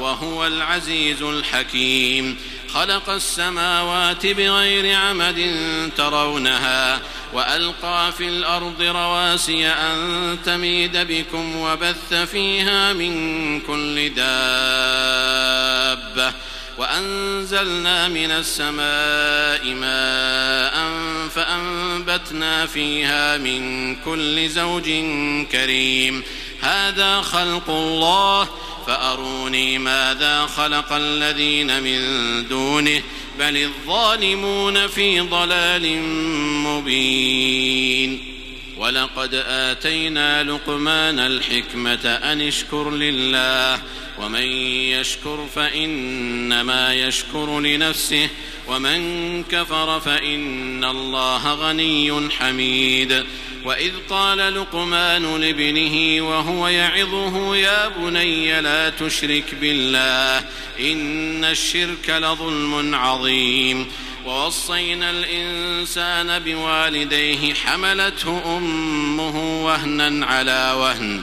وهو العزيز الحكيم. خلق السماوات بغير عمد ترونها وألقى في الأرض رواسي أن تميد بكم وبث فيها من كل دابة. وأنزلنا من السماء ماء فأنبتنا فيها من كل زوج كريم. هذا خلق الله فأروني ماذا خلق الذين من دونه بل الظالمون في ضلال مبين. ولقد آتينا لقمان الحكمة أن اشكر لله ومن يشكر فإنما يشكر لنفسه ومن كفر فإن الله غني حميد. وإذ قال لقمان لابنه وهو يعظه يا بني لا تشرك بالله إن الشرك لظلم عظيم. ووصينا الإنسان بوالديه حملته أمه وهنا على وهن.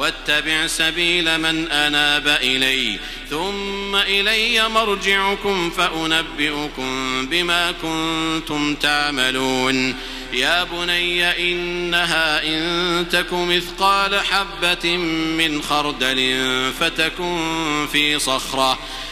واتبع سبيل من أناب إلي ثم إلي مرجعكم فأنبئكم بما كنتم تعملون. يا بني إنها إن تك مثقال حبة من خردل فتكن في صخرة.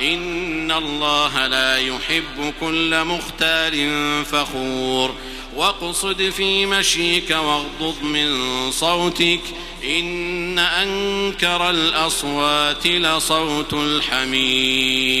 إن الله لا يحب كل مختال فخور واقصد في مشيك واغضض من صوتك إن أنكر الأصوات لصوت الحمير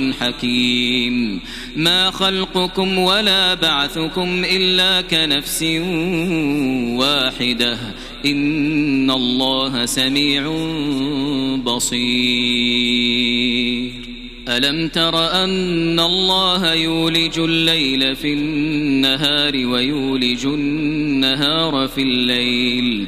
حكيم. ما خلقكم ولا بعثكم إلا كنفس واحدة. إن الله سميع بصير. ألم تر أن الله يولج الليل في النهار ويولج النهار في الليل؟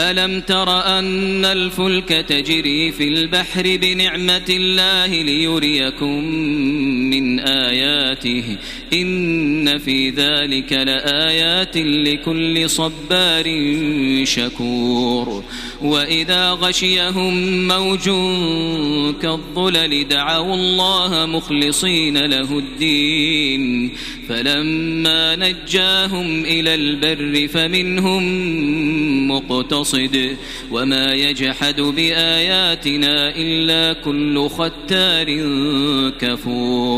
ألم تر أن الفلك تجري في البحر بنعمة الله ليريكم من آياته. إن في ذلك لآيات لكل صبار شكور. وإذا غشيهم موج كالظلل دعوا الله مخلصين له الدين. فلما نجاهم إلى البر فمنهم مقتصد. وما يجحد بآياتنا إلا كل ختار كفور.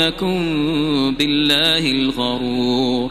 يغرنكم بالله الغرور